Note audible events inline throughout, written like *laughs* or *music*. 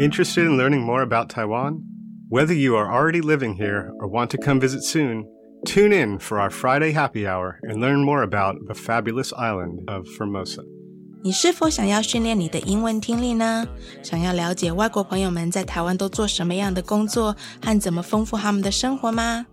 Interested in learning more about Taiwan? Whether you are already living here or want to come visit soon, tune in for our Friday happy hour and learn more about the fabulous island of Formosa. 你是否想要训练你的英文听力呢？想要了解外国朋友们在台湾都做什么样的工作和怎么丰富他们的生活吗？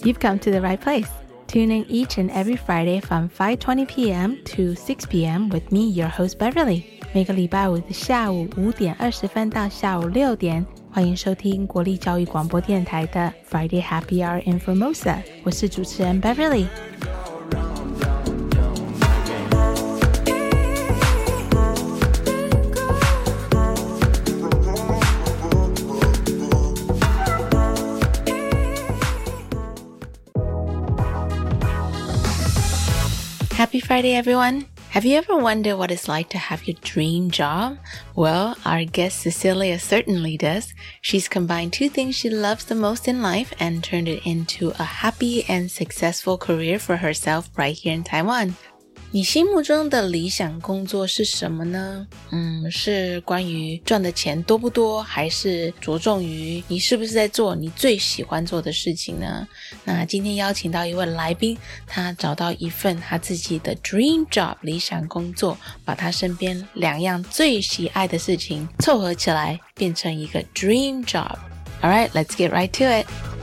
You've come to the right place. Tune in each and every Friday from 5:20 p.m. to 6 p.m. with me, your host Beverly. 每个礼拜五的下午五点二十分到下午六点，欢迎收听国立教育广播电台的 Friday Happy Hour in Formosa。我是主持人 Beverly。Happy Friday, everyone! Have you ever wondered what it's like to have your dream job? Well, our guest Cecilia certainly does. She's combined two things she loves the most in life and turned it into a happy and successful career for herself right here in Taiwan. 你心目中的理想工作是什么呢？嗯，是关于赚的钱多不多，还是着重于你是不是在做你最喜欢做的事情呢？那今天邀请到一位来宾，他找到一份他自己的 dream job 理想工作，把他身边两样最喜爱的事情凑合起来，变成一个 dream job。All right, let's get right to it.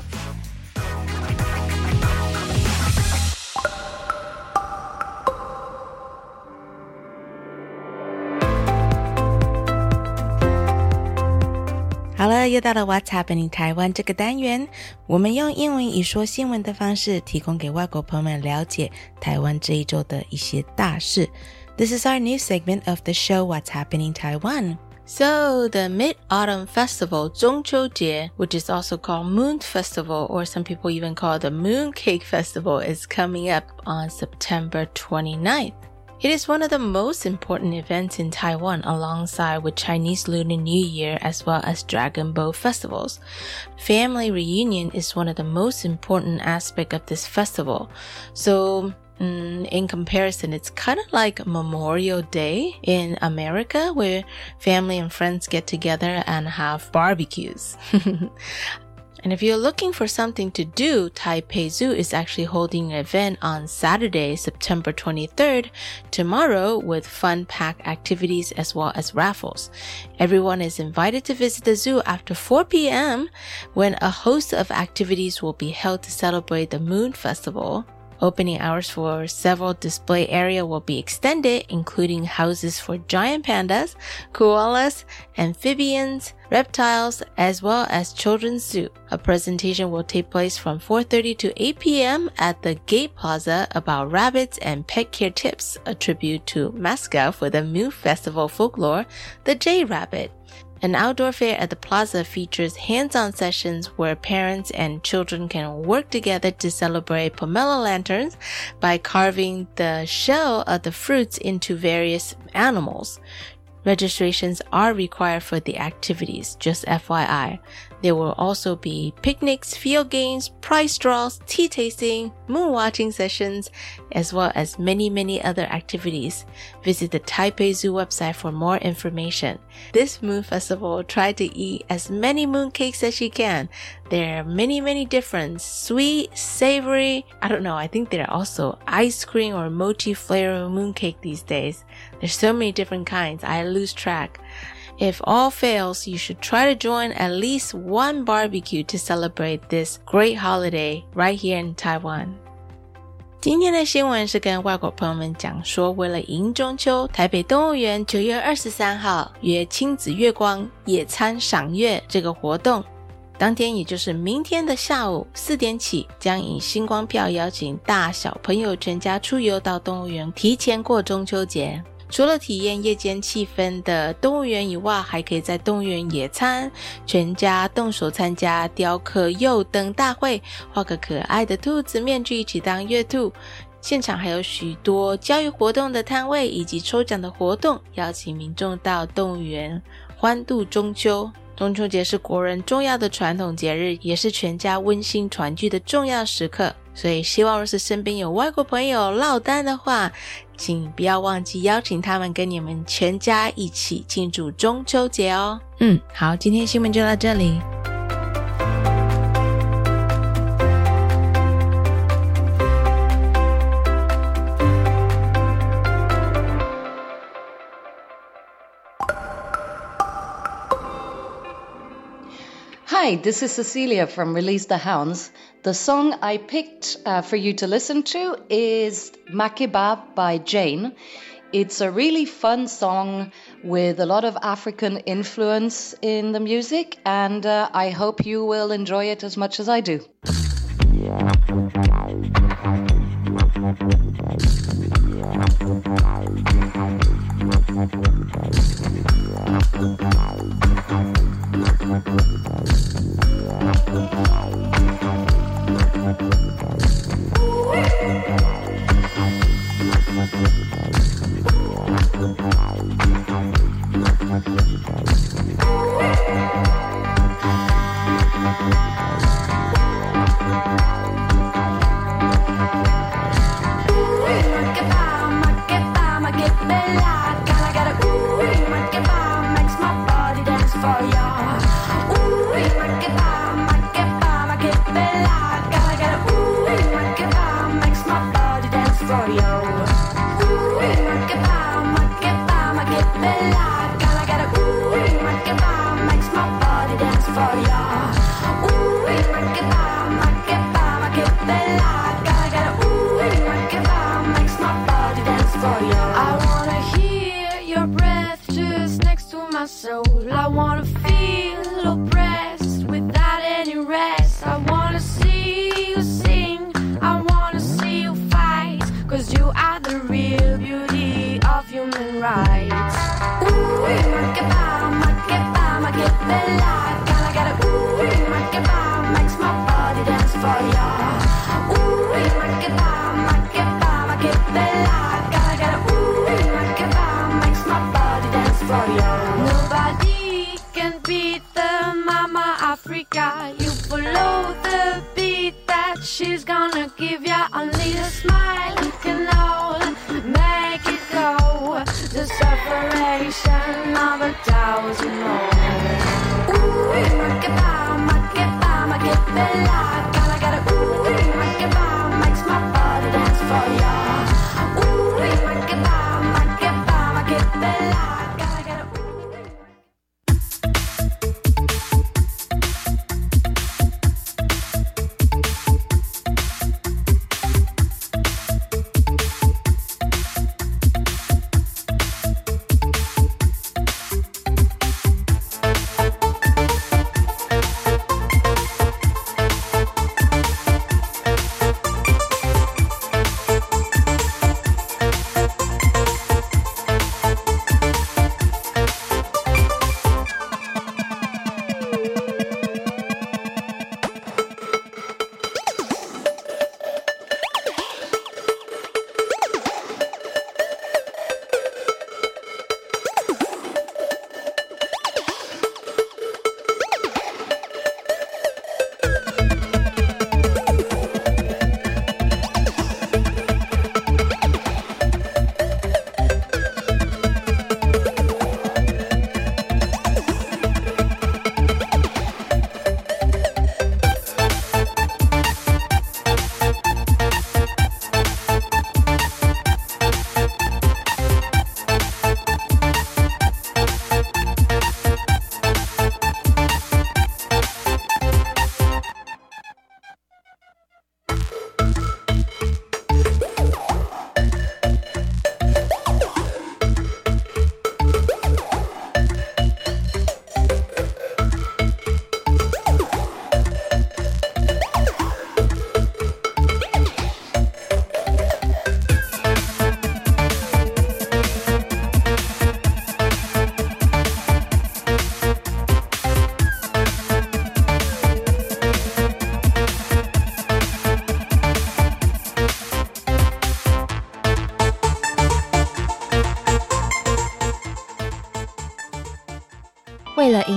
Hello，又到了 What's Happening 台湾这个单元，我们用英文以说新闻的方式，提供给外国朋友们了解台湾这一周的一些大事。This is our new segment of the show What's Happening Taiwan. So the Mid-Autumn Festival, 中秋节, which is also called Moon Festival, or some people even call it the Moon Cake Festival, is coming up on September 29th. It is one of the most important events in Taiwan alongside with Chinese Lunar New Year as well as Dragon Boat festivals. Family reunion is one of the most important aspect of this festival. So mm, in comparison, it's kind of like Memorial Day in America where family and friends get together and have barbecues. *laughs* And if you're looking for something to do, Taipei Zoo is actually holding an event on Saturday, September 23rd, tomorrow with fun packed activities as well as raffles. Everyone is invited to visit the zoo after 4 p.m. when a host of activities will be held to celebrate the Moon Festival. Opening hours for several display area will be extended, including houses for giant pandas, koalas, amphibians, reptiles, as well as children's zoo. A presentation will take place from 4.30 to 8 p.m. at the Gate Plaza about rabbits and pet care tips, a tribute to mascot for the Moon Festival folklore, the Jade Rabbit. An outdoor fair at the plaza features hands-on sessions where parents and children can work together to celebrate pomelo lanterns by carving the shell of the fruits into various animals. Registrations are required for the activities, just FYI. There will also be picnics, field games, prize draws, tea tasting, moon watching sessions, as well as many, many other activities. Visit the Taipei Zoo website for more information. This moon festival, try to eat as many moon cakes as you can. There are many, many different sweet, savory. I don't know. I think there are also ice cream or mochi flavor moon cake these days. There's so many different kinds. I lose track. If all fails, you should try to join at least one barbecue to celebrate this great holiday right here in Taiwan. 今天的新闻是跟外国朋友们讲说，为了迎中秋，台北动物园九月二十三号约亲子月光野餐赏月这个活动，当天也就是明天的下午四点起，将以星光票邀请大小朋友全家出游到动物园，提前过中秋节。除了体验夜间气氛的动物园以外，还可以在动物园野餐，全家动手参加雕刻幼灯大会，画个可爱的兔子面具，一起当月兔。现场还有许多教育活动的摊位以及抽奖的活动，邀请民众到动物园欢度中秋。中秋节是国人重要的传统节日，也是全家温馨团聚的重要时刻。所以，希望若是身边有外国朋友落单的话，请不要忘记邀请他们跟你们全家一起庆祝中秋节哦。嗯，好，今天新闻就到这里。Hi, this is Cecilia from Release the Hounds. The song I picked uh, for you to listen to is Makeba by Jain. It's a really fun song with a lot of African influence in the music, and uh, I hope you will enjoy it as much as I do.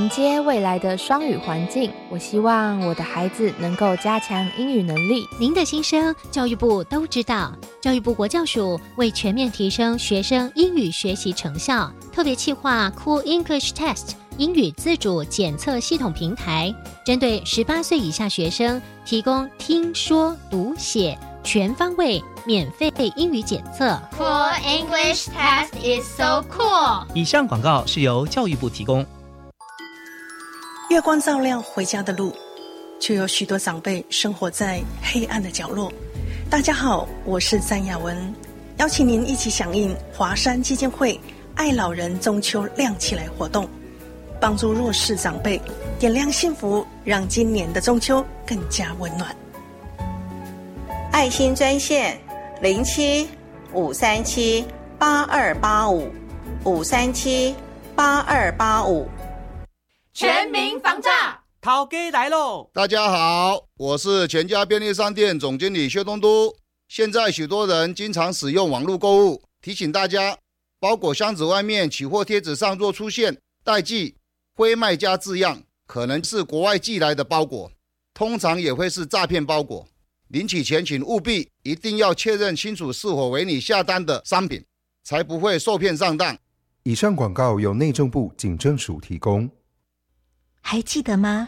迎接未来的双语环境，我希望我的孩子能够加强英语能力。您的心声，教育部都知道。教育部国教署为全面提升学生英语学习成效，特别企划 Cool English Test 英语自主检测系统平台，针对十八岁以下学生提供听说读写全方位免费英语检测。Cool English Test is so cool。以上广告是由教育部提供。月光照亮回家的路，却有许多长辈生活在黑暗的角落。大家好，我是詹雅文，邀请您一起响应华山基金会“爱老人中秋亮起来”活动，帮助弱势长辈点亮幸福，让今年的中秋更加温暖。爱心专线零七五三七八二八五五三七八二八五，全民防诈。涛哥来喽！大家好，我是全家便利商店总经理薛东都。现在许多人经常使用网络购物，提醒大家，包裹箱子外面取货贴纸上若出现“代寄”“非卖家”字样，可能是国外寄来的包裹，通常也会是诈骗包裹。领取前请务必一定要确认清楚是否为你下单的商品，才不会受骗上当。以上广告由内政部警政署提供。还记得吗？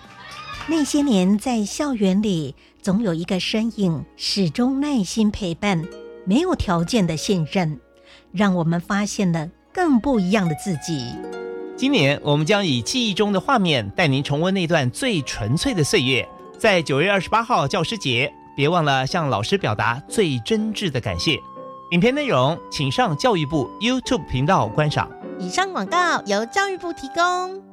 那些年在校园里，总有一个身影始终耐心陪伴，没有条件的信任，让我们发现了更不一样的自己。今年我们将以记忆中的画面带您重温那段最纯粹的岁月。在九月二十八号教师节，别忘了向老师表达最真挚的感谢。影片内容请上教育部 YouTube 频道观赏。以上广告由教育部提供。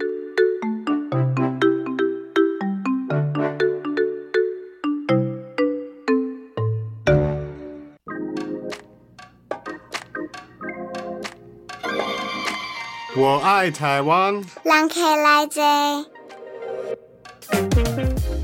我爱台湾。来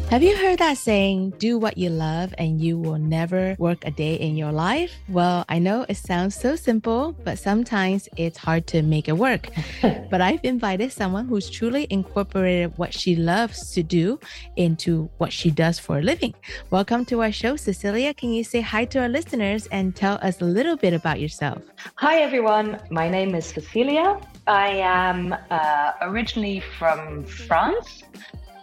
Have you heard that saying, do what you love and you will never work a day in your life? Well, I know it sounds so simple, but sometimes it's hard to make it work. *laughs* but I've invited someone who's truly incorporated what she loves to do into what she does for a living. Welcome to our show, Cecilia. Can you say hi to our listeners and tell us a little bit about yourself? Hi, everyone. My name is Cecilia. I am uh, originally from France.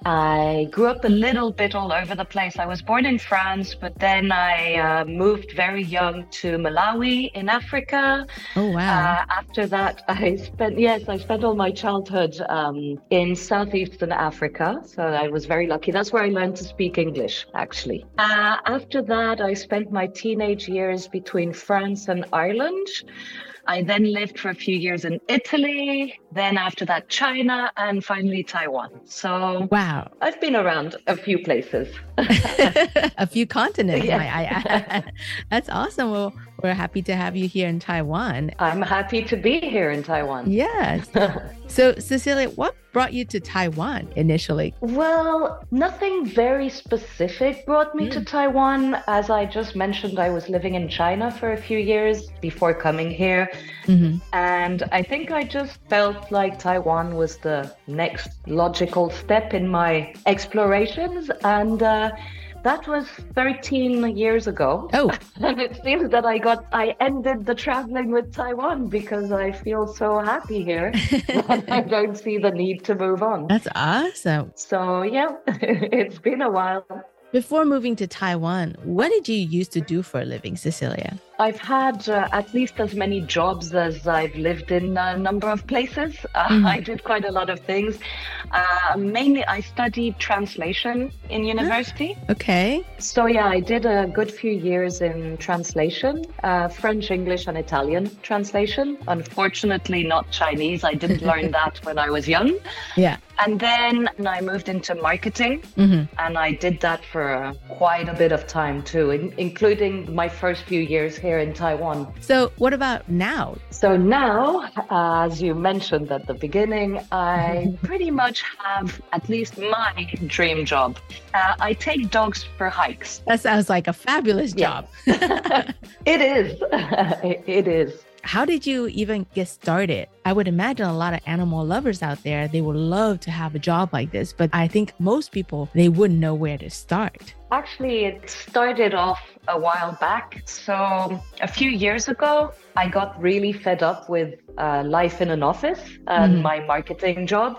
I grew up a little bit all over the place. I was born in France, but then I uh, moved very young to Malawi in Africa. Oh, wow. Uh, after that, *laughs* I spent, yes, I spent all my childhood um, in southeastern Africa. So I was very lucky. That's where I learned to speak English, actually. Uh, after that, I spent my teenage years between France and Ireland. I then lived for a few years in Italy, then after that, China, and finally Taiwan. So, wow, I've been around a few places, *laughs* a few continents. Yeah. I, I, *laughs* that's awesome. Well, we're happy to have you here in Taiwan. I'm happy to be here in Taiwan. Yes. *laughs* so, Cecilia, what brought you to Taiwan initially? Well, nothing very specific brought me to Taiwan. As I just mentioned, I was living in China for a few years before coming here. Mhm. And I think I just felt like Taiwan was the next logical step in my explorations. And uh, that was 13 years ago. Oh. *laughs* and it seems that I got, I ended the traveling with Taiwan because I feel so happy here. *laughs* that I don't see the need to move on. That's awesome. So, yeah, *laughs* it's been a while. Before moving to Taiwan, what did you used to do for a living, Cecilia? I've had uh, at least as many jobs as I've lived in a number of places. Uh, Mhm. I did quite a lot of things. Uh, mainly, I studied translation in university. Okay. So, yeah, I did a good few years in translation uh, French, English, and Italian translation. Unfortunately, not Chinese. I didn't *laughs* learn that when I was young. Yeah. And then I moved into marketing. Mhm. And I did that for uh, quite a bit of time too, in- including my first few years here in Taiwan. So, what about now? So now, as you mentioned at the beginning, I *laughs* pretty much have at least my dream job. Uh, I take dogs for hikes. That sounds like a fabulous job. *laughs* It is. *laughs* it is. How did you even get started? I would imagine a lot of animal lovers out there, they would love to have a job like this, but I think most people they wouldn't know where to start. Actually, it started off a while back. So, a few years ago, I got really fed up with uh, life in an office and Mhm. my marketing job.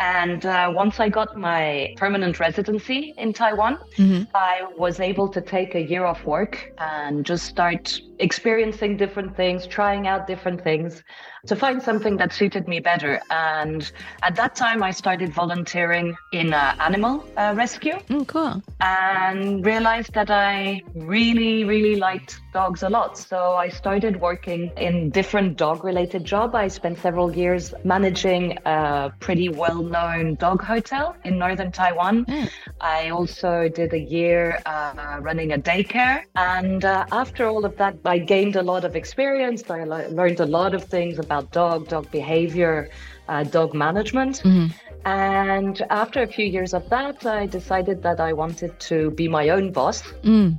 And uh, once I got my permanent residency in Taiwan, Mhm. I was able to take a year off work and just start experiencing different things, trying out different things to find something that suited me better. And at that time, I started volunteering in uh, animal uh, rescue Mm, cool. and realized that I really, really liked dogs a lot. So I started working in different dog related job. I spent several years managing a pretty well-known dog hotel in northern Taiwan. I also did a year uh, running a daycare. And uh, after all of that, I gained a lot of experience. I le- learned a lot of things about dog, dog behavior, uh, dog management. And after a few years of that, I decided that I wanted to be my own boss. Mm.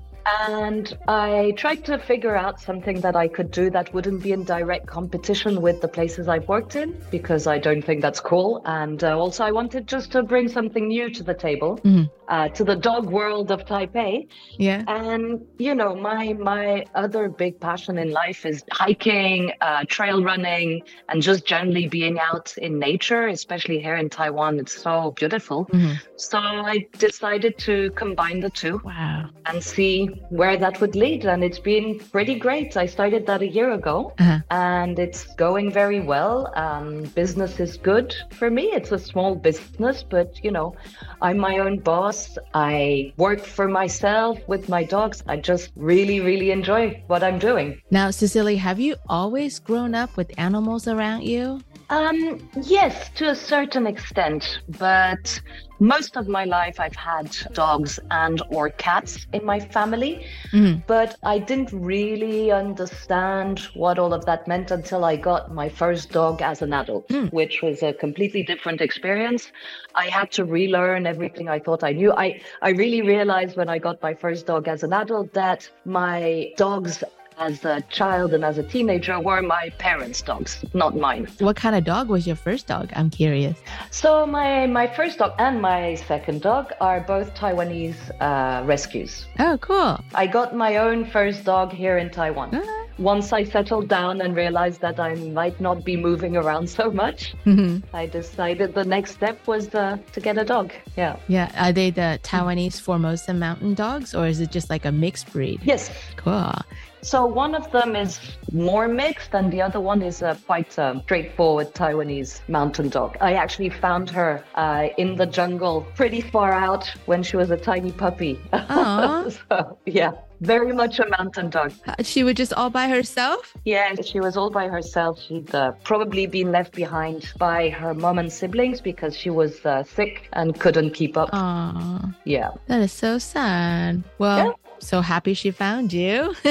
And I tried to figure out something that I could do that wouldn't be in direct competition with the places I've worked in, because I don't think that's cool. And uh, also, I wanted just to bring something new to the table, Mhm. Uh, to the dog world of Taipei. Yeah. And you know, my my other big passion in life is hiking, uh, trail running, and just generally being out in nature. Especially here in Taiwan, it's so beautiful. Mhm. So I decided to combine the two. Wow. And see where that would lead. And it's been pretty great. I started that a year ago Uh-huh. and it's going very well. Um, business is good for me. It's a small business, but you know, I'm my own boss. I work for myself with my dogs. I just really, really enjoy what I'm doing. Now, Cecily, have you always grown up with animals around you? Um, yes, to a certain extent, but most of my life I've had dogs and or cats in my family, Mhm. but I didn't really understand what all of that meant until I got my first dog as an adult, which was a completely different experience. I had to relearn everything I thought I knew. I, I really realized when I got my first dog as an adult that my dogs as a child and as a teenager were my parents' dogs, not mine. What kind of dog was your first dog? I'm curious. So my my first dog and my second dog are both Taiwanese uh, rescues. Oh, cool. I got my own first dog here in Taiwan. Once I settled down and realized that I might not be moving around *laughs* so much, Mhm. I decided the next step was uh, to get a dog. Yeah. Yeah. Are they the Taiwanese Formosa mountain dogs or is it just like a mixed breed? Yes. Cool. So one of them is more mixed, and the other one is a quite um, straightforward Taiwanese mountain dog. I actually found her uh, in the jungle, pretty far out, when she was a tiny puppy. *laughs* So, yeah, very much a mountain dog. Uh, She was just all by herself? Yeah, she was all by herself. She'd uh, probably been left behind by her mom and siblings because she was uh, sick and couldn't keep up. Aw. Yeah. That is so sad. Well, so happy she found you. *laughs*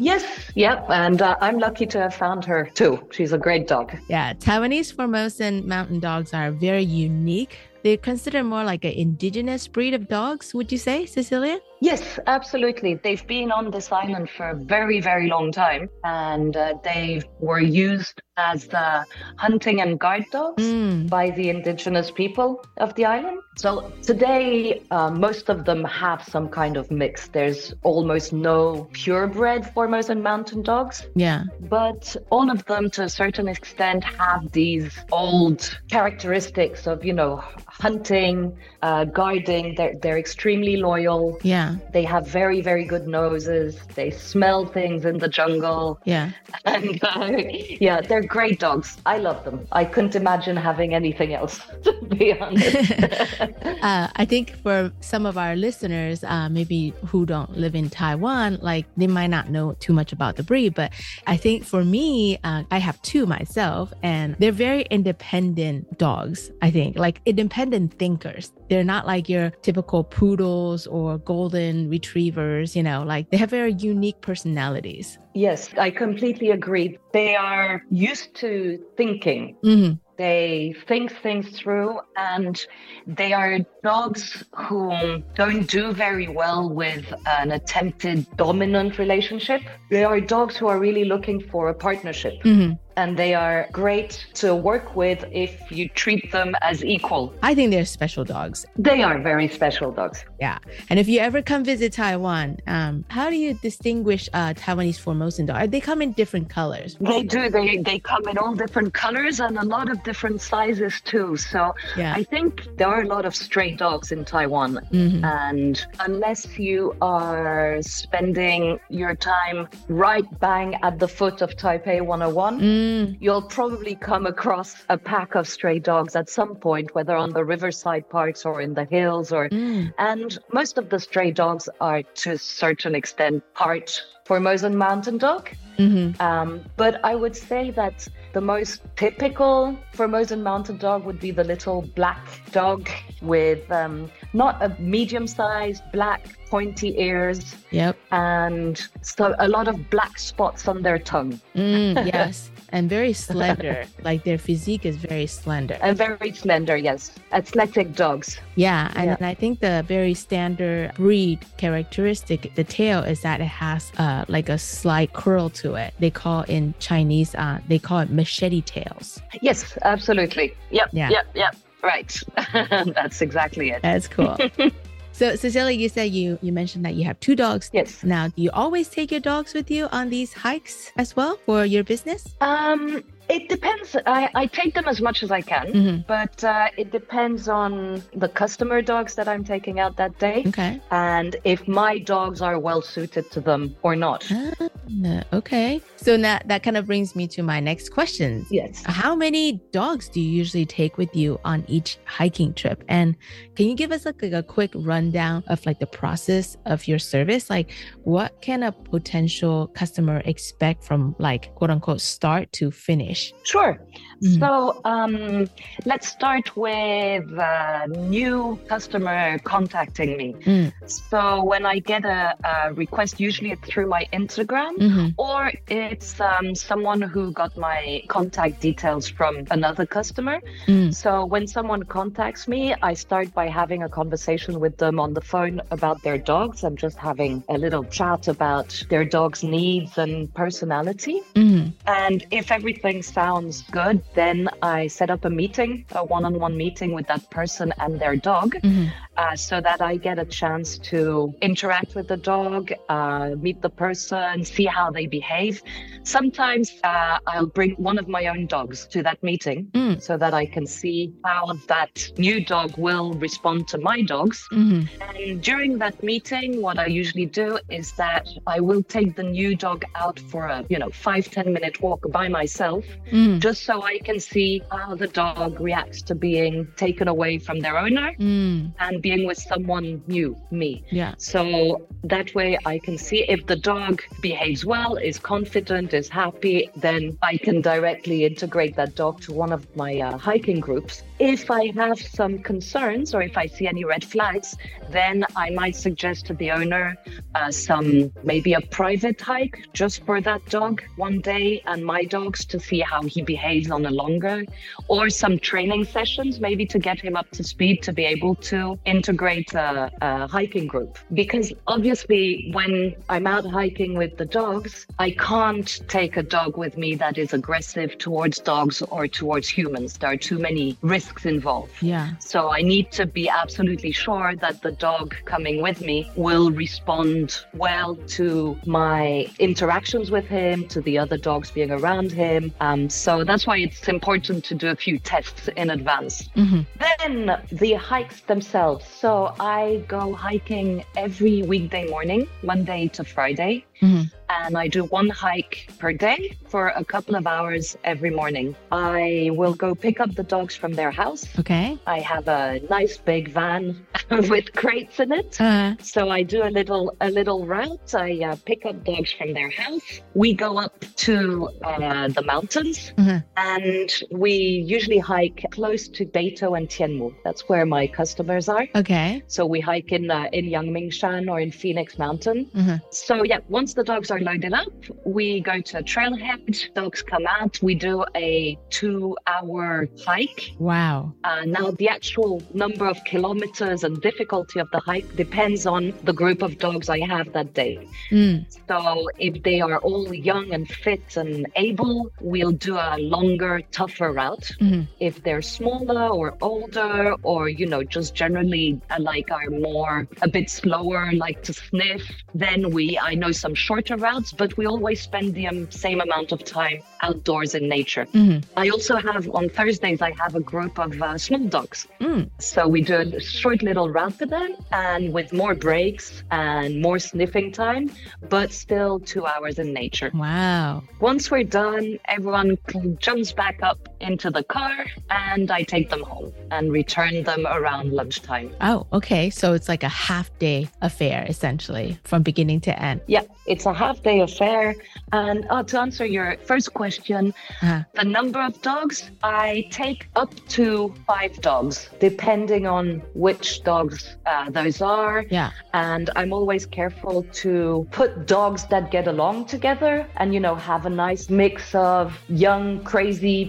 Yes, yep. And uh, I'm lucky to have found her too. She's a great dog. yeah, Taiwanese Formosan mountain dogs are very unique. They're considered more like an indigenous breed of dogs, would you say, Cecilia? Yes, absolutely. They've been on this island for a very, very long time, and uh, they were used as the hunting and guide dogs by the indigenous people of the island. So today, uh, most of them have some kind of mix. There's almost no purebred Formosan mountain dogs. Yeah. But all of them, to a certain extent, have these old characteristics of, you know, hunting, uh, guarding. They're, they're extremely loyal. Yeah. Yeah. They have very, very good noses. They smell things in the jungle. Yeah. *laughs* And uh, yeah, they're great dogs. I love them. I couldn't imagine having anything else, *laughs* to be honest. *laughs* uh, I think for some of our listeners, uh, maybe who don't live in Taiwan, like they might not know too much about the breed. But I think for me, uh, I have two myself, and they're very independent dogs. I think like independent thinkers. They're not like your typical poodles or golden retrievers. You know, like they have very unique personalities. Yes, I completely agree. They are used to thinking. Mm-hmm. They think things through, and they are dogs who don't do very well with an attempted dominant relationship. They are dogs who are really looking for a partnership. Mm-hmm. And they are great to work with if you treat them as equal. I think they're special dogs. They are very special dogs. Yeah. And if you ever come visit Taiwan, um, how do you distinguish uh, Taiwanese Formosan dog? They come in different colors. They do. They they come in all different colors and a lot of different sizes too. So yeah. I think there are a lot of stray dogs in Taiwan. Mm-hmm. And unless you are spending your time right bang at the foot of Taipei 101, mm. You'll probably come across a pack of stray dogs at some point, whether on the riverside parks or in the hills or mm. and most of the stray dogs are to a certain extent part Formosan mountain dog. Mm-hmm. Um, but I would say that the most typical Formosan mountain dog would be the little black dog with um, not a medium sized black pointy ears. Yep. And so a lot of black spots on their tongue. Mm, *laughs* yes. and very slender. like their physique is very slender. And very slender, yes. Athletic dogs. Yeah, and Yeah. I think the very standard breed characteristic, the tail, is that it has uh, like a slight curl to it. They call in Chinese, uh, they call it machete tails. Yes, absolutely. Yep. Yeah. Yep. Yep. Right. *laughs* That's exactly it. That's cool. *laughs* so, Cecilia, you said you you mentioned that you have two dogs. Yes. Now, do you always take your dogs with you on these hikes as well for your business? Um, it depends. I, I take them as much as I can, Mhm. but uh, it depends on the customer dogs that I'm taking out that day Okay. and if my dogs are well suited to them or not. Ah, okay. So now that kind of brings me to my next question. Yes. How many dogs do you usually take with you on each hiking trip? And can you give us like, like a quick rundown of like the process of your service? Like what can a potential customer expect from like quote unquote start to finish? Sure. Mhm. So um, let's start with a new customer contacting me. Mm. So when I get a, a request, usually it's through my Instagram Mhm. or it's um, someone who got my contact details from another customer. Mm. So when someone contacts me, I start by having a conversation with them on the phone about their dogs and just having a little chat about their dog's needs and personality. Mhm. And if everything sounds good, then I set up a meeting, a one on one meeting with that person and their dog, Mhm. uh, so that I get a chance to interact with the dog, uh, meet the person, see how they behave. Sometimes uh, I'll bring one of my own dogs to that meeting Mm. so that I can see how that new dog will respond to my dogs. Mhm. And during that meeting, what I usually do is that I will take the new dog out for a, you know, five ten minute walk by myself, Mm. just so I can see how the dog reacts to being taken away from their owner Mm. and being with someone new, me. Yeah. So that way I can see if the dog behaves well, is confident, is happy, then I can directly integrate that dog to one of my uh, hiking groups. If I have some concerns or if I see any red flags, then I might suggest to the owner uh, some maybe a private hike just for that dog one day and my dogs to see how he behaves on a longer or some training sessions maybe to get him up to speed to be able to integrate a, a hiking group because obviously when i'm out hiking with the dogs, I can't take a dog with me that is aggressive towards dogs or towards humans. There are too many risks involved. Yeah. So I need to be absolutely sure that the dog coming with me will respond well to my interactions with him, to the other dogs being around him. Um, so that's why it's important to do a few tests in advance. Mm-hmm. Then the hikes themselves. So I go hiking every weekday morning, Monday to Friday. Mm-hmm. And I do one hike per day for a couple of hours every morning. I will go pick up the dogs from their house. Okay. I have a nice big van *laughs* with crates in it. Uh-huh. So I do a little a little route. I uh, pick up dogs from their house. We go up to uh, the mountains, Mhm. and we usually hike close to Beitou and Tianmu. That's where my customers are. Okay. So we hike in uh, in Yangmingshan or in Phoenix Mountain. Mhm. So yeah, once the dogs are loaded up, we go to a trailhead. Dogs come out. We do a two-hour hike. Wow. Uh, now, the actual number of kilometers and difficulty of the hike depends on the group of dogs I have that day. Mm. So, if they are all young and fit and able, we'll do a longer, tougher route. Mhm. If they're smaller or older, or you know, just generally uh, like are more a bit slower, like to sniff, then we I know some shorter routes, but we always spend the um, same amount of time outdoors in nature. Mhm. I also have on Thursdays I have a group of uh, small dogs. Mm. So we do a short little route for them and with more breaks and more sniffing time, but still two hours in nature. Wow. Once we're done, everyone jumps back up into the car and I take them home and return them around lunchtime. Oh, okay. So it's like a half day affair, essentially, from beginning to end. Yeah, it's a half day affair. And uh, to answer your first question, Uh-huh. the number of dogs, I take up to five dogs, depending on which dogs uh, those are. Yeah. And I'm always careful to put dogs that get along together and, you know, have a nice mix of young, crazy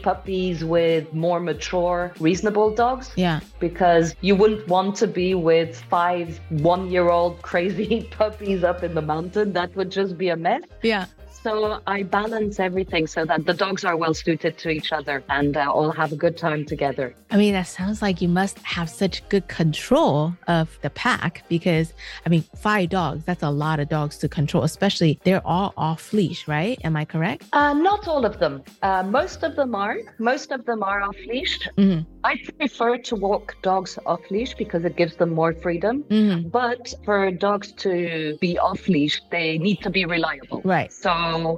with more mature, reasonable dogs Yeah. because you wouldn't want to be with five one year old crazy *laughs* puppies up in the mountain. That would just be a mess. Yeah. So I balance everything so that the dogs are well suited to each other and uh, all have a good time together. I mean, that sounds like you must have such good control of the pack because, I mean, five dogs, that's a lot of dogs to control, especially they're all off leash, right? Am I correct? Uh, not all of them. Uh, most of them are. Most of them are off leash. Mhm. I prefer to walk dogs off leash because it gives them more freedom. Mhm. But for dogs to be off leash, they need to be reliable. Right. So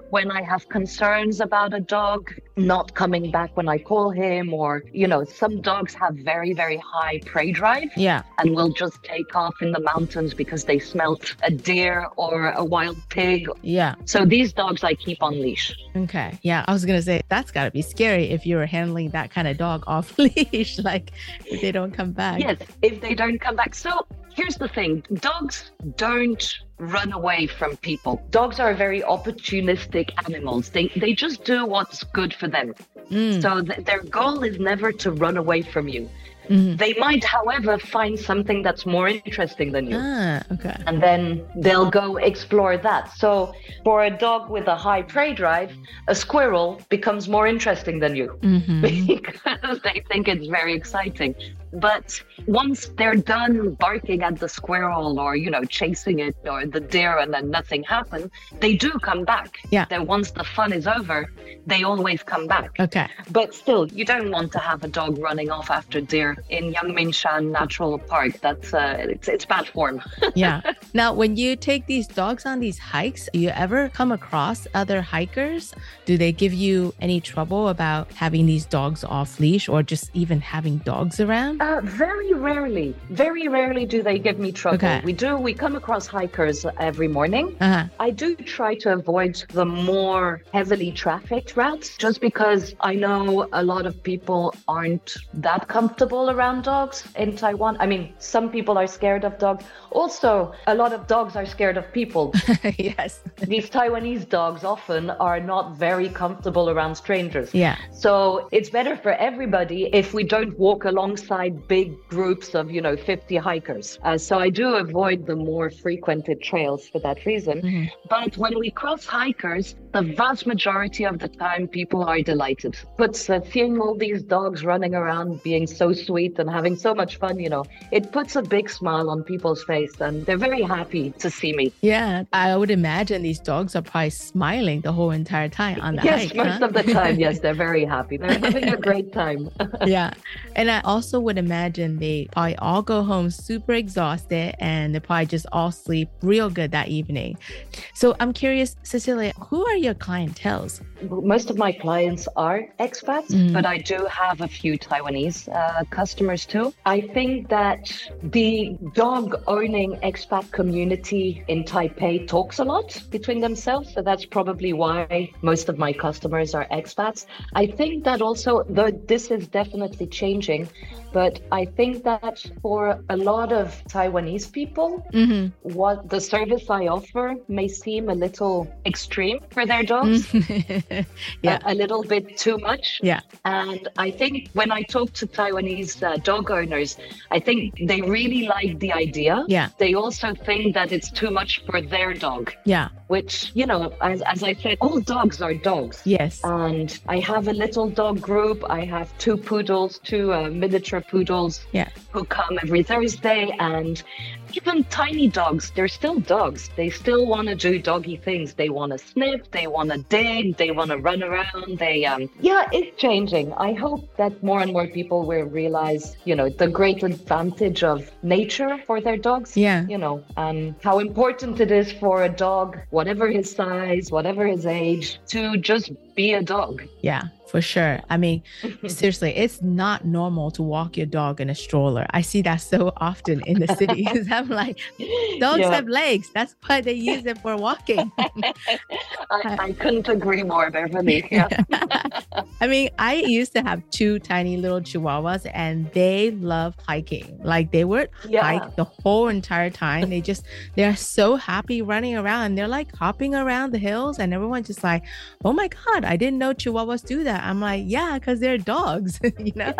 when I have concerns about a dog not coming back when I call him, or, you know, some dogs have very, very high prey drive Yeah. and will just take off in the mountains because they smelt a deer or a wild pig. Yeah. So these dogs I keep on leash. Okay. Yeah. I was going to say that's got to be scary if you were handling that kind of dog off *laughs* leash, like if they don't come back. Yes, if they don't come back. So here's the thing dogs don't run away from people. Dogs are very opportunistic animals. They, they just do what's good for them. Mm. So th- their goal is never to run away from you. Mhm. They might, however, find something that's more interesting than you. Ah, okay. And then they'll go explore that. So, for a dog with a high prey drive, a squirrel becomes more interesting than you Mhm. *laughs* because they think it's very exciting. But once they're done barking at the squirrel or, you know, chasing it or the deer and then nothing happened, they do come back. Yeah. Then once the fun is over, they always come back. Okay. But still, you don't want to have a dog running off after deer in Yangmingshan Natural Park. That's uh, it's, it's bad form. *laughs* yeah. Now, when you take these dogs on these hikes, do you ever come across other hikers? Do they give you any trouble about having these dogs off leash or just even having dogs around? Uh, very rarely, very rarely do they give me trouble. Okay. We do, we come across hikers every morning. Uh-huh. I do try to avoid the more heavily trafficked routes just because I know a lot of people aren't that comfortable around dogs in Taiwan. I mean, some people are scared of dogs. Also, a lot of dogs are scared of people. *laughs* yes. These Taiwanese dogs often are not very comfortable around strangers. Yeah. So it's better for everybody if we don't walk alongside like big groups of, you know, 50 hikers. Uh, so I do avoid the more frequented trails for that reason. Mm-hmm. But when we cross hikers, the vast majority of the time people are delighted. But uh, seeing all these dogs running around being so sweet and having so much fun, you know, it puts a big smile on people's face and they're very happy to see me. Yeah, I would imagine these dogs are probably smiling the whole entire time on the yes, hike. most huh? of the time, yes, *laughs* they're very happy. They're having a great time. *laughs* yeah. And I also would imagine they probably all go home super exhausted and they probably just all sleep real good that evening. So I'm curious, Cecilia, who are your clientels? Most of my clients are expats, mm. but I do have a few Taiwanese uh, customers too. I think that the dog owning expat community in Taipei talks a lot between themselves. So that's probably why most of my customers are expats. I think that also, though this is definitely changing, but I think that for a lot of Taiwanese people, mm-hmm. what the service I offer may seem a little extreme for their dogs, *laughs* yeah, a, a, little bit too much. Yeah, and I think when I talk to Taiwanese uh, dog owners, I think they really like the idea. Yeah, they also think that it's too much for their dog. Yeah, which you know, as as I said, all dogs are dogs. Yes, and I have a little dog group. I have two poodles, two uh, miniature poodles yeah. who come every Thursday. And even tiny dogs, they're still dogs. They still want to do doggy things. They want to sniff, they want to dig, they want to run around. They, um, yeah, it's changing. I hope that more and more people will realize, you know, the great advantage of nature for their dogs. Yeah. You know, and how important it is for a dog, whatever his size, whatever his age, to just be a dog. Yeah for sure. I mean, *laughs* seriously, it's not normal to walk your dog in a stroller. I see that so often in the city *laughs* I'm like, dogs yeah. have legs. That's why they use it for walking. *laughs* I, I, *laughs* couldn't agree more, Beverly. *laughs* Yeah. I mean, I used to have two tiny little chihuahuas and they love hiking. Like they would yeah. hike the whole entire time. They just, they're so happy running around. They're like hopping around the hills and everyone's just like, oh my God, I didn't know chihuahuas do that. I'm like, yeah, because they're dogs, you know?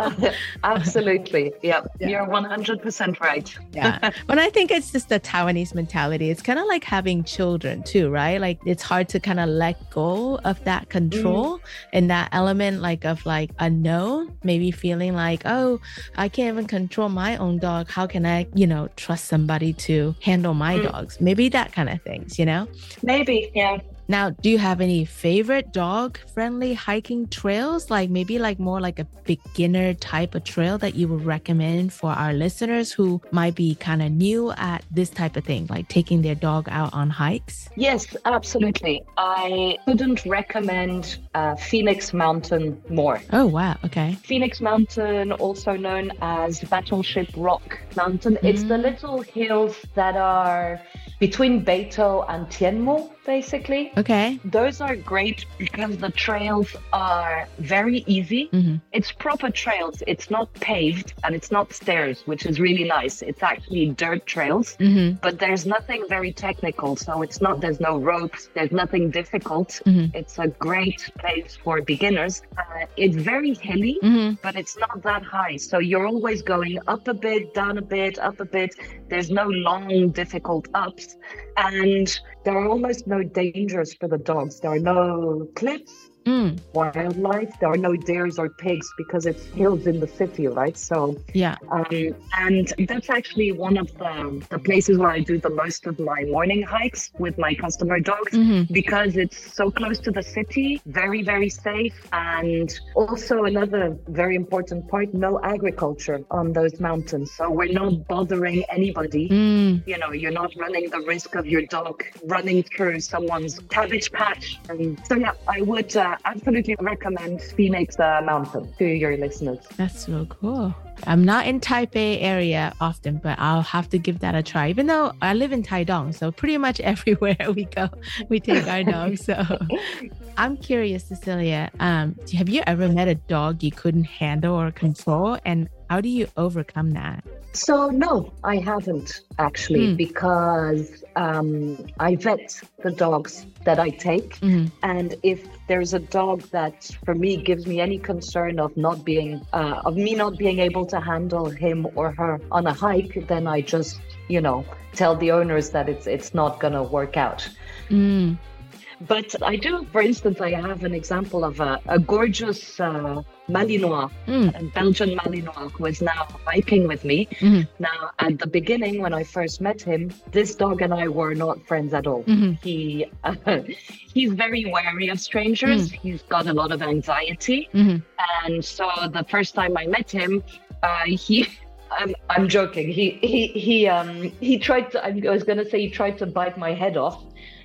Absolutely. Yep. Yeah. You're 100% right. yeah. But I think it's just the Taiwanese mentality. It's kind of like having children too, right? Like it's hard to kind of let go of that control mm. and that element like of like unknown, maybe feeling like, oh, I can't even control my own dog. How can I, you know, trust somebody to handle my mm. dogs? Maybe that kind of things, you know? Maybe, yeah. Now, do you have any favorite dog friendly hiking trails? Like maybe like more like a beginner type of trail that you would recommend for our listeners who might be kind of new at this type of thing, like taking their dog out on hikes? Yes, absolutely. I couldn't recommend uh, Phoenix Mountain more. Oh, wow. Okay. Phoenix Mountain, also known as Battleship Rock Mountain, mm-hmm. it's the mm. little hills that are between Beitou and Tianmu, basically. Okay. Those are great because the trails are very easy. Mm-hmm. It's proper trails. It's not paved and it's not stairs, which is really nice. It's actually dirt trails, mm-hmm. but there's nothing very technical. So it's not, there's no ropes, there's nothing difficult. Mm-hmm. It's a great place for beginners. Uh, it's very hilly, mm-hmm. but it's not that high. So you're always going up a bit, down a bit, up a bit. There's no long, difficult ups and there are almost no dangers for the dogs. There are no cliffs mm. wildlife. There are no deers or pigs because it's hills in the city, right? So yeah, um, and that's actually one of the, the places where I do the most of my morning hikes with my customer dogs mm-hmm. because it's so close to the city, very very safe, and also another very important part: no agriculture on those mountains. So we're not bothering anybody. Mm. You know, you're not running the risk of your dog running through someone's cabbage patch. And so yeah, I would. Uh, absolutely recommend Phoenix uh, Mountain to your listeners. That's so cool. I'm not in Taipei area often, but I'll have to give that a try. Even though I live in Taidong, so pretty much *laughs* everywhere we go, we take our dogs. So *laughs* I'm curious, Cecilia. Um, have you ever met a dog you couldn't handle or control? And How do you overcome that? So no, I haven't actually Hmm. because um, I vet the dogs that I take, Mhm. and if there's a dog that for me gives me any concern of not being uh, of me not being able to handle him or her on a hike, then I just you know tell the owners that it's it's not gonna work out. Mm. But I do, for instance, I have an example of a, a gorgeous uh, Malinois, Mm. a Belgian Malinois, who is now hiking with me. Mhm. Now, at the beginning, when I first met him, this dog and I were not friends at all. Mhm. He uh, *laughs* he's very wary of strangers. He's got a lot of anxiety, Mhm. and so the first time I met him, uh, he. *laughs* I'm, I'm joking. He he he um he tried to. I was gonna say he tried to bite my head off.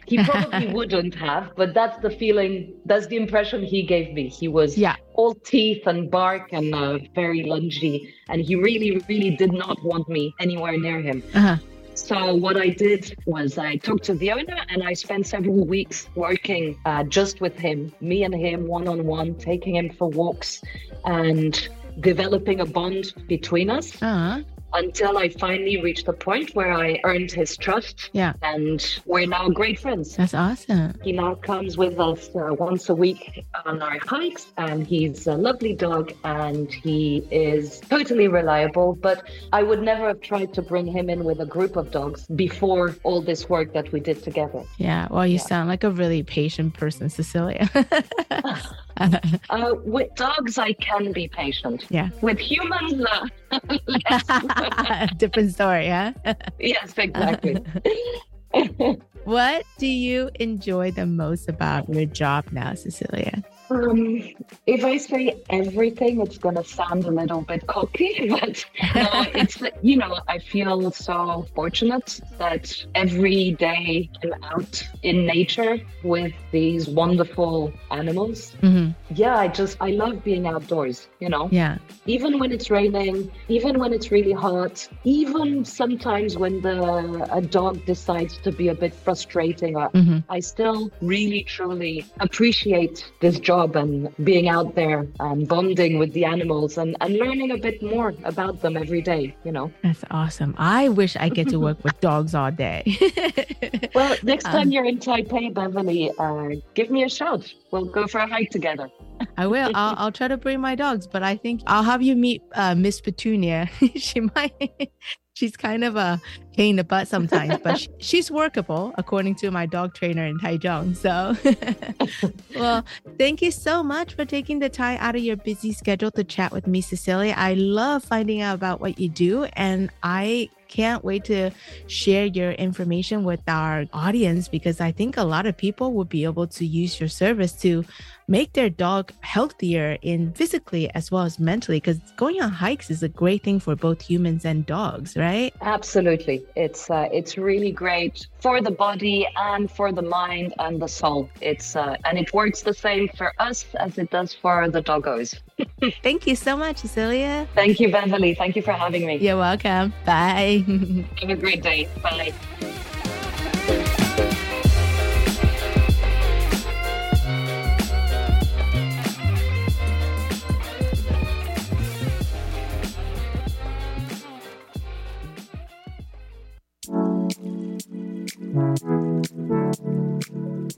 *laughs* He probably wouldn't have, but that's the feeling. That's the impression he gave me. He was Yeah. all teeth and bark and uh, very lungy, and he really, really did not want me anywhere near him. Uh-huh. So what I did was I talked to the owner and I spent several weeks working uh, just with him, me and him one on one, taking him for walks and developing a bond between us Uh-huh. Until I finally reached the point where I earned his trust. Yeah. And we're now great friends. That's awesome. He now comes with us uh, once a week on our hikes, and he's a lovely dog and he is totally reliable. But I would never have tried to bring him in with a group of dogs before all this work that we did together. Yeah. Well, you sound like a really patient person, Cecilia. *laughs* *laughs* *laughs* Uh, with dogs, I can be patient. Yeah. With humans, uh. *laughs* Different story, huh? *laughs* yes, exactly. what do you enjoy the most about your job now, Cecilia? Um, if I say everything, it's gonna sound a little bit cocky, *laughs* but it's you know I feel so fortunate that every day I'm out in nature with these wonderful animals. Mm-hmm. Yeah, I just I love being outdoors. You know, Yeah. even when it's raining, even when it's really hot, even sometimes when the a dog decides to be a bit frustrating, I, Mhm. I still really truly appreciate this job and being out there and bonding with the animals and, and learning a bit more about them every day, you know. That's awesome. I wish I get to work with dogs all day. *laughs* Well, next time Um, you're in Taipei, Beverly, uh, give me a shout. We'll go for a hike together. I will. I'll, I'll try to bring my dogs, but I think I'll have you meet uh, Miss Petunia. *laughs* she might. She's kind of a pain in the butt sometimes, but she, she's workable according to my dog trainer in Taichung. So, *laughs* well, thank you so much for taking the time out of your busy schedule to chat with me, Cecilia. I love finding out about what you do, and I can't wait to share your information with our audience because I think a lot of people would be able to use your service to make their dog healthier in physically as well as mentally because going on hikes is a great thing for both humans and dogs right Absolutely, it's uh, it's really great for the body and for the mind and the soul. It's uh, and it works the same for us as it does for the doggos. *laughs* thank you so much cecilia Thank you, Beverly. Thank you for having me. you're welcome bye *laughs* Have a great day. Bye. Thank you.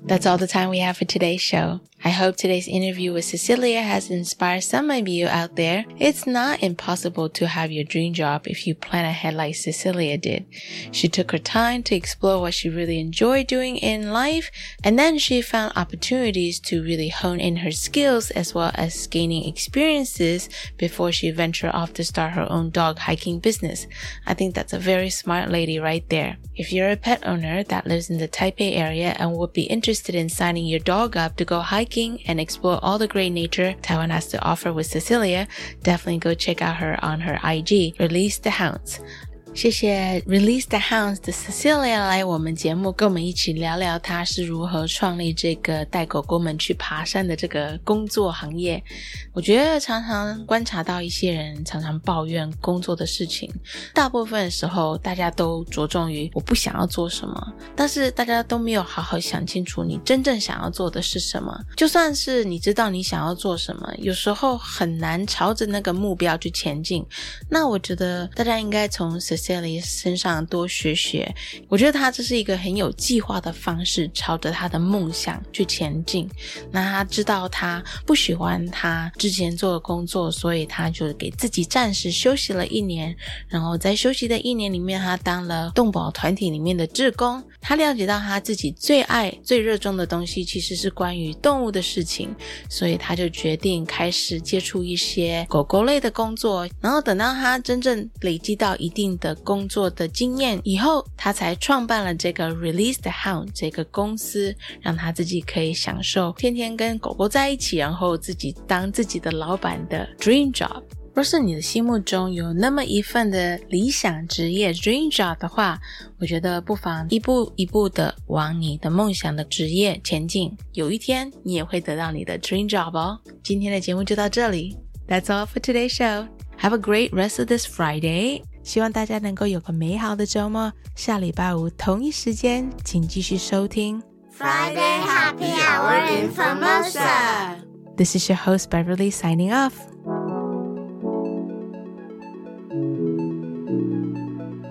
That's all the time we have for today's show. I hope today's interview with Cecilia has inspired some of you out there. It's not impossible to have your dream job if you plan ahead like Cecilia did. She took her time to explore what she really enjoyed doing in life, and then she found opportunities to really hone in her skills as well as gaining experiences before she ventured off to start her own dog hiking business. I think that's a very smart lady right there. If you're a pet owner that lives in the Taipei area and would be interested in signing your dog up to go hiking and explore all the great nature Taiwan has to offer with Cecilia, definitely go check out her on her IG, Release the Hounds. 谢谢 Release the Hounds 的 Cecilia 来我们节目，跟我们一起聊聊她是如何创立这个带狗狗们去爬山的这个工作行业。我觉得常常观察到一些人常常抱怨工作的事情，大部分时候大家都着重于我不想要做什么，但是大家都没有好好想清楚你真正想要做的是什么。就算是你知道你想要做什么，有时候很难朝着那个目标去前进。那我觉得大家应该从 Sally 身上多学学，我觉得他这是一个很有计划的方式，朝着他的梦想去前进。那他知道他不喜欢他之前做的工作，所以他就给自己暂时休息了一年。然后在休息的一年里面，他当了动保团体里面的志工。他了解到他自己最爱、最热衷的东西其实是关于动物的事情，所以他就决定开始接触一些狗狗类的工作。然后等到他真正累积到一定的的工作的经验以后，他才创办了这个 Release the Hound 这个公司，让他自己可以享受天天跟狗狗在一起，然后自己当自己的老板的 dream job。若是你的心目中有那么一份的理想职业 dream job 的话，我觉得不妨一步一步的往你的梦想的职业前进。有一天，你也会得到你的 dream job 哦。今天的节目就到这里，That's all for today's show. Have a great rest of this Friday. 希望大家能够有个美好的周末。下礼拜五同一时间，请继续收听 Friday Happy Hour in Formosa. This is your host Beverly signing off. *laughs*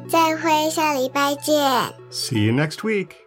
再会，下礼拜见。 See you next week.